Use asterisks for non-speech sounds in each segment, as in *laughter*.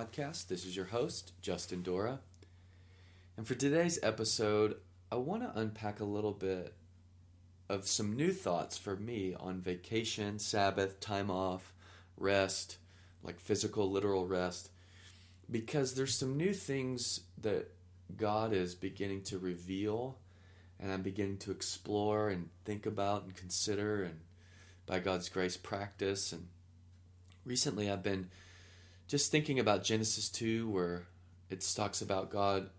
podcast. This is your host, Justin Dora. And for today's episode, I want to unpack a little bit of some new thoughts for me on vacation, Sabbath, time off, rest, like physical, literal rest, because there's some new things that God is beginning to reveal and I'm beginning to explore and think about and consider and by God's grace practice. And recently I've been just thinking about Genesis 2, where it talks about God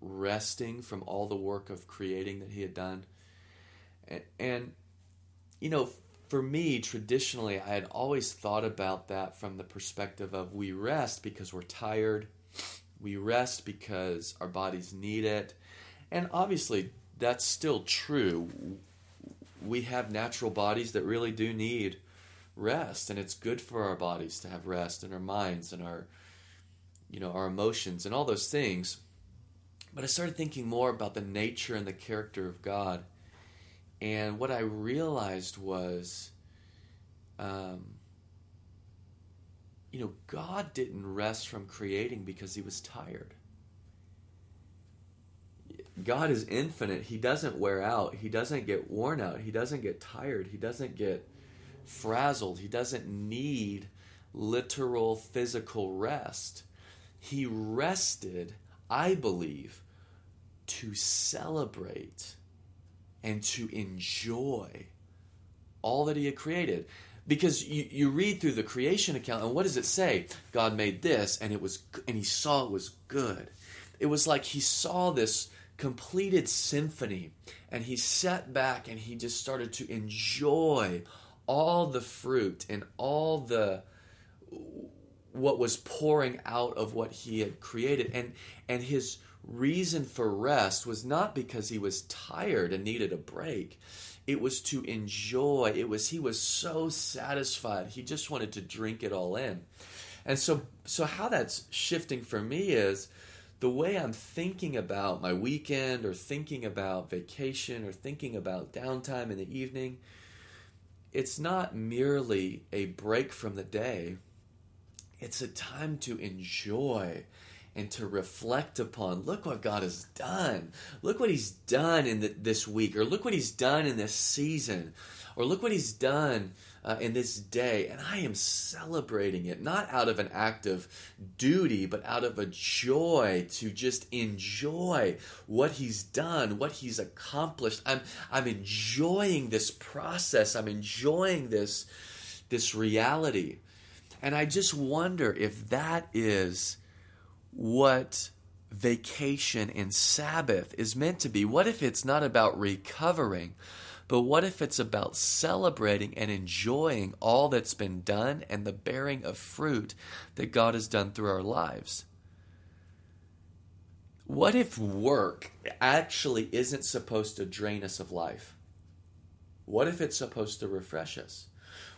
resting from all the work of creating that He had done. And, and, you know, for me, traditionally, I had always thought about that from the perspective of we rest because we're tired, we rest because our bodies need it. And obviously, that's still true. We have natural bodies that really do need rest and it's good for our bodies to have rest and our minds and our you know our emotions and all those things. But i started thinking more about the nature and the character of god. And what i realized was um, you know god didn't rest from creating because he was tired. God is infinite. He doesn't wear out. He doesn't get worn out. He doesn't get tired. He doesn't get frazzled. He doesn't need literal physical rest. He rested, I believe, to celebrate and to enjoy all that he had created. Because you, you read through the creation account, and what does it say? God made this, and it was, and he saw it was good. It was like he saw this completed symphony, and he sat back and he just started to enjoy all the fruit and all the what was pouring out of what he had created. And and his reason for rest was not because he was tired and needed a break. It was to enjoy. It was he was so satisfied. He just wanted to drink it all in. And so so how that's shifting for me is the way i'm thinking about my weekend or thinking about vacation or thinking about downtime in the evening it's not merely a break from the day, it's a time to enjoy and to reflect upon look what God has done. Look what He's done in the, this week, or look what He's done in this season, or look what He's done uh, in this day. And I am celebrating it, not out of an act of duty, but out of a joy to just enjoy what He's done, what He's accomplished. I'm, I'm enjoying this process, I'm enjoying this, this reality. And I just wonder if that is what vacation and Sabbath is meant to be. What if it's not about recovering, but what if it's about celebrating and enjoying all that's been done and the bearing of fruit that God has done through our lives? What if work actually isn't supposed to drain us of life? What if it's supposed to refresh us?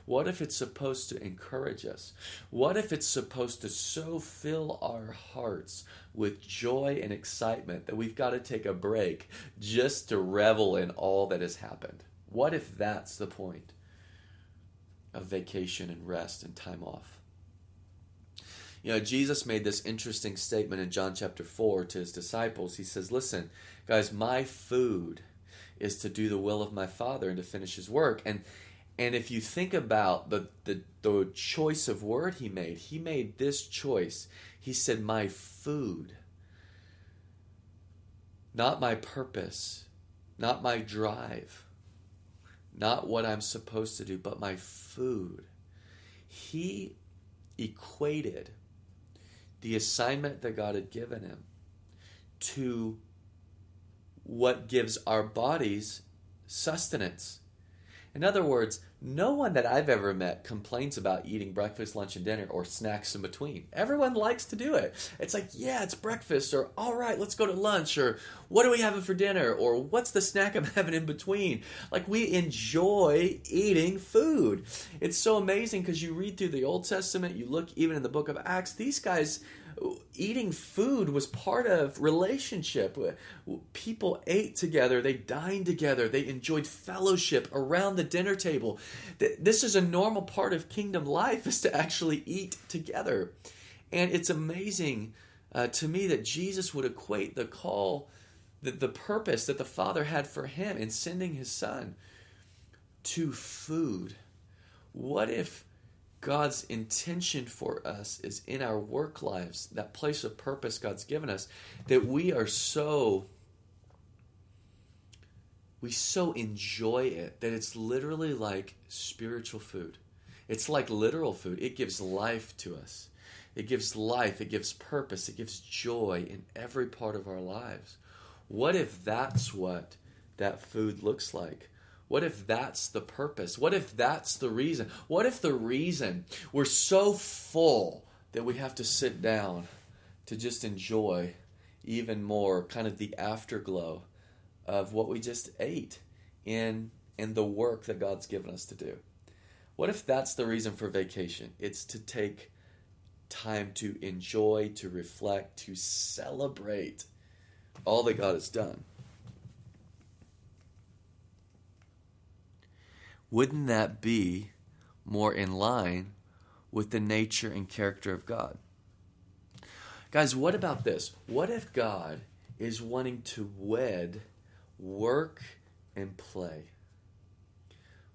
What if it's supposed to encourage us? What if it's supposed to so fill our hearts with joy and excitement that we've got to take a break just to revel in all that has happened? What if that's the point of vacation and rest and time off? You know, Jesus made this interesting statement in John chapter 4 to his disciples. He says, Listen, guys, my food is to do the will of my Father and to finish his work. And and if you think about the, the, the choice of word he made, he made this choice. He said, My food, not my purpose, not my drive, not what I'm supposed to do, but my food. He equated the assignment that God had given him to what gives our bodies sustenance in other words, no one that I've ever met complains about eating breakfast, lunch, and dinner or snacks in between. Everyone likes to do it. It's like, yeah, it's breakfast, or all right, let's go to lunch, or what are we having for dinner, or what's the snack I'm *laughs* having in between. Like, we enjoy eating food. It's so amazing because you read through the Old Testament, you look even in the book of Acts, these guys eating food was part of relationship. People ate together, they dined together, they enjoyed fellowship around the dinner table. This is a normal part of kingdom life is to actually eat together. And it's amazing uh, to me that Jesus would equate the call, the, the purpose that the Father had for him in sending his Son to food. What if God's intention for us is in our work lives, that place of purpose God's given us, that we are so we so enjoy it that it's literally like spiritual food. It's like literal food. It gives life to us. It gives life, it gives purpose, it gives joy in every part of our lives. What if that's what that food looks like? What if that's the purpose? What if that's the reason? What if the reason we're so full that we have to sit down to just enjoy even more kind of the afterglow of what we just ate in in the work that God's given us to do? What if that's the reason for vacation? It's to take time to enjoy, to reflect, to celebrate all that God has done. Wouldn't that be more in line with the nature and character of God? Guys, what about this? What if God is wanting to wed work and play?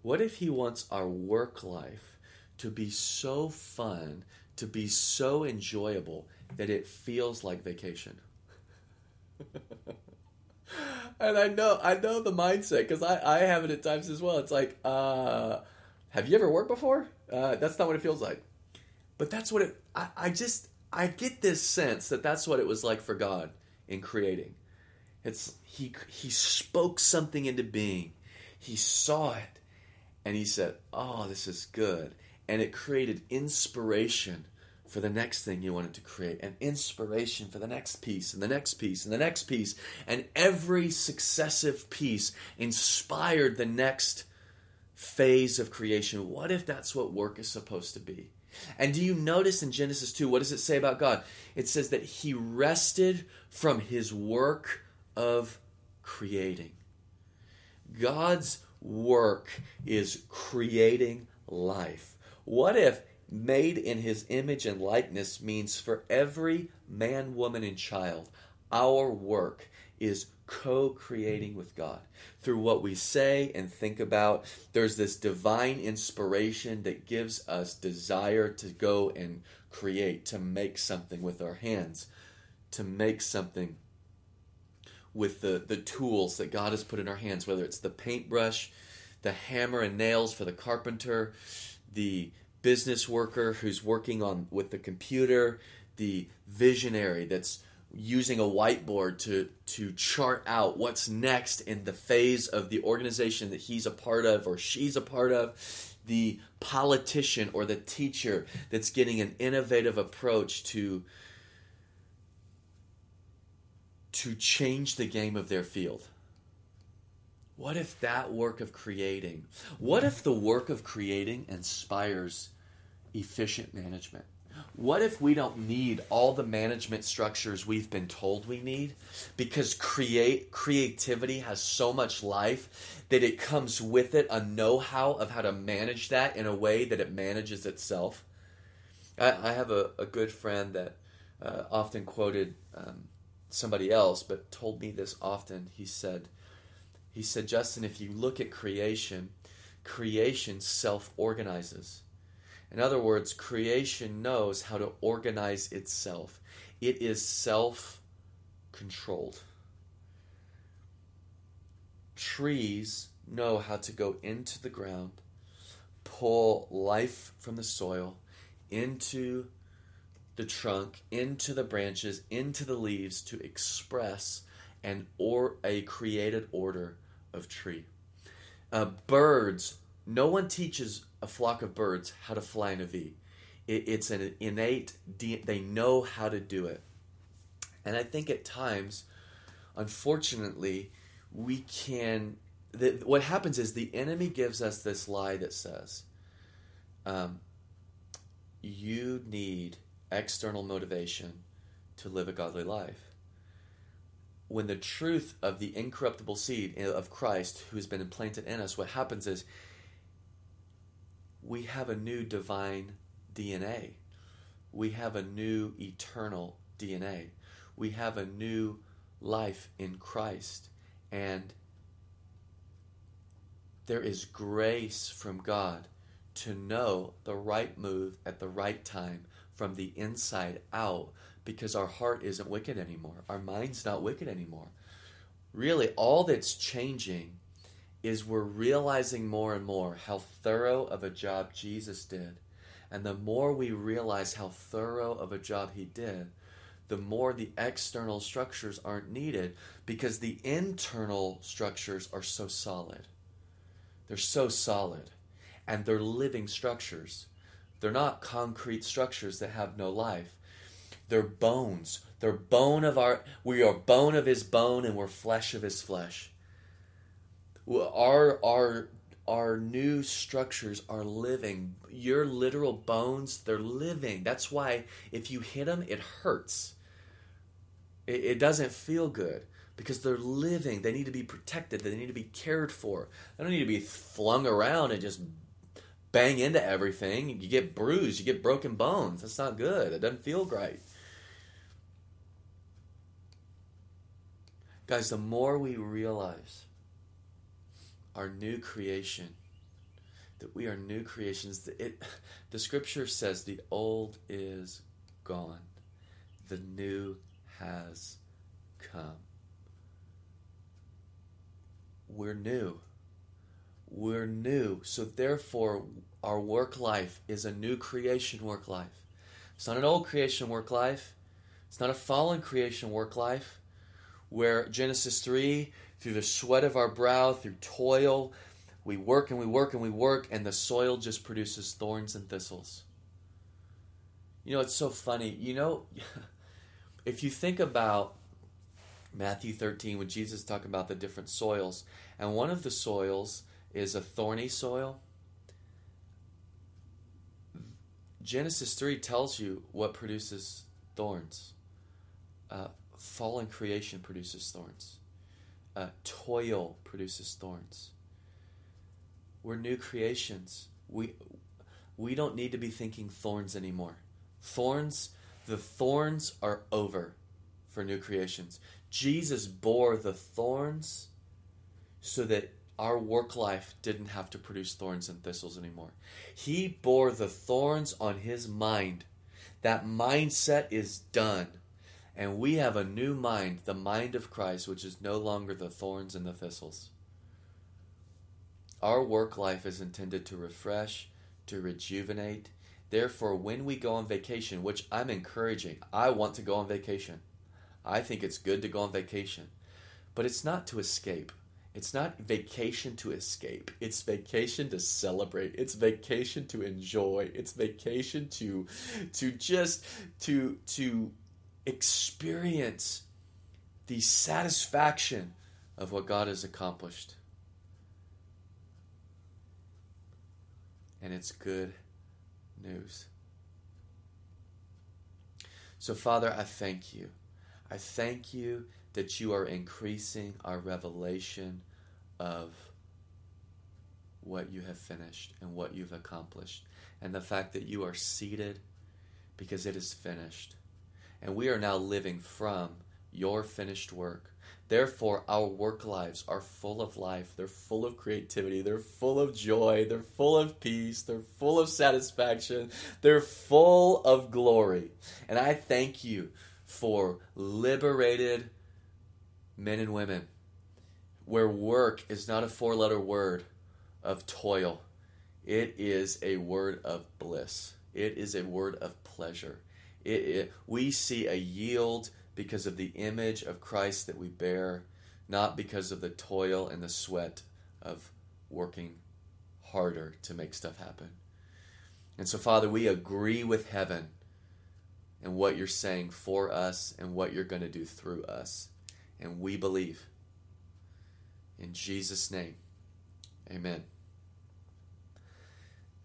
What if He wants our work life to be so fun, to be so enjoyable that it feels like vacation? *laughs* and I know I know the mindset because I, I have it at times as well. It's like, uh, have you ever worked before? Uh, that's not what it feels like. But that's what it. I, I just I get this sense that that's what it was like for God in creating. It's he he spoke something into being. He saw it, and he said, "Oh, this is good," and it created inspiration for the next thing you wanted to create, an inspiration for the next piece, and the next piece, and the next piece. And every successive piece inspired the next phase of creation. What if that's what work is supposed to be? And do you notice in Genesis 2, what does it say about God? It says that He rested from His work of creating. God's work is creating life. What if made in his image and likeness means for every man, woman, and child, our work is co creating with God. Through what we say and think about, there's this divine inspiration that gives us desire to go and create, to make something with our hands, to make something with the, the tools that God has put in our hands, whether it's the paintbrush, the hammer and nails for the carpenter, the business worker who's working on with the computer, the visionary that's using a whiteboard to to chart out what's next in the phase of the organization that he's a part of or she's a part of the politician or the teacher that's getting an innovative approach to to change the game of their field what if that work of creating, what if the work of creating inspires efficient management? What if we don't need all the management structures we've been told we need because create creativity has so much life that it comes with it a know-how of how to manage that in a way that it manages itself. I, I have a, a, good friend that uh, often quoted um, somebody else, but told me this often. He said, he said, Justin, if you look at creation, creation self organizes. In other words, creation knows how to organize itself, it is self controlled. Trees know how to go into the ground, pull life from the soil into the trunk, into the branches, into the leaves to express an or a created order of tree. Uh, birds, no one teaches a flock of birds how to fly in a V. It, it's an innate, they know how to do it. And I think at times, unfortunately, we can. The, what happens is the enemy gives us this lie that says, um, you need external motivation to live a godly life when the truth of the incorruptible seed of Christ who has been implanted in us, what happens is we have a new divine DNA. we have a new eternal DNA. We have a new life in Christ. And there is grace from God to know the right move at the right time from the inside out because our heart isn't wicked anymore. Our mind's not wicked anymore. Really, all that's changing is we're realizing more and more how thorough of a job Jesus did. And the more we realize how thorough of a job he did, the more the external structures aren't needed because the internal structures are so solid. They're so solid and they're living structures. They're not concrete structures that have no life. They're bones. They're bone of our we are bone of his bone and we're flesh of his flesh. Our our our new structures are living. Your literal bones, they're living. That's why if you hit them, it hurts. It, it doesn't feel good because they're living. They need to be protected. They need to be cared for. They don't need to be flung around and just bang into everything. You get bruised. You get broken bones. That's not good. It doesn't feel great. Guys, the more we realize our new creation, that we are new creations, it, the scripture says the old is gone, the new has come. We're new. We're new. So, therefore, our work life is a new creation work life. It's not an old creation work life. It's not a fallen creation work life where Genesis 3, through the sweat of our brow, through toil, we work and we work and we work, and the soil just produces thorns and thistles. You know, it's so funny. You know, *laughs* if you think about Matthew 13, when Jesus talking about the different soils, and one of the soils is a thorny soil. Genesis 3 tells you what produces thorns. Uh, fallen creation produces thorns. Uh, toil produces thorns. We're new creations. We we don't need to be thinking thorns anymore. Thorns, the thorns are over for new creations. Jesus bore the thorns so that our work life didn't have to produce thorns and thistles anymore. He bore the thorns on his mind. That mindset is done. And we have a new mind, the mind of Christ, which is no longer the thorns and the thistles. Our work life is intended to refresh, to rejuvenate. Therefore, when we go on vacation, which I'm encouraging, I want to go on vacation. I think it's good to go on vacation. But it's not to escape. It's not vacation to escape. It's vacation to celebrate. It's vacation to enjoy. It's vacation to to just to to experience the satisfaction of what God has accomplished. And it's good news. So, Father, I thank you. I thank you that you are increasing our revelation of what you have finished and what you've accomplished, and the fact that you are seated because it is finished. And we are now living from your finished work. Therefore, our work lives are full of life. They're full of creativity. They're full of joy. They're full of peace. They're full of satisfaction. They're full of glory. And I thank you for liberated men and women where work is not a four letter word of toil, it is a word of bliss, it is a word of pleasure. It, it, we see a yield because of the image of Christ that we bear, not because of the toil and the sweat of working harder to make stuff happen. And so, Father, we agree with heaven and what you're saying for us and what you're going to do through us. And we believe. In Jesus' name, amen.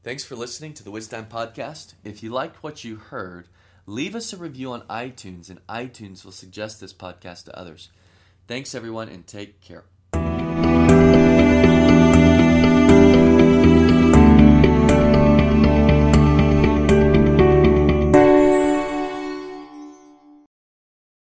Thanks for listening to the Wisdom Podcast. If you liked what you heard, leave us a review on iTunes, and iTunes will suggest this podcast to others. Thanks, everyone, and take care.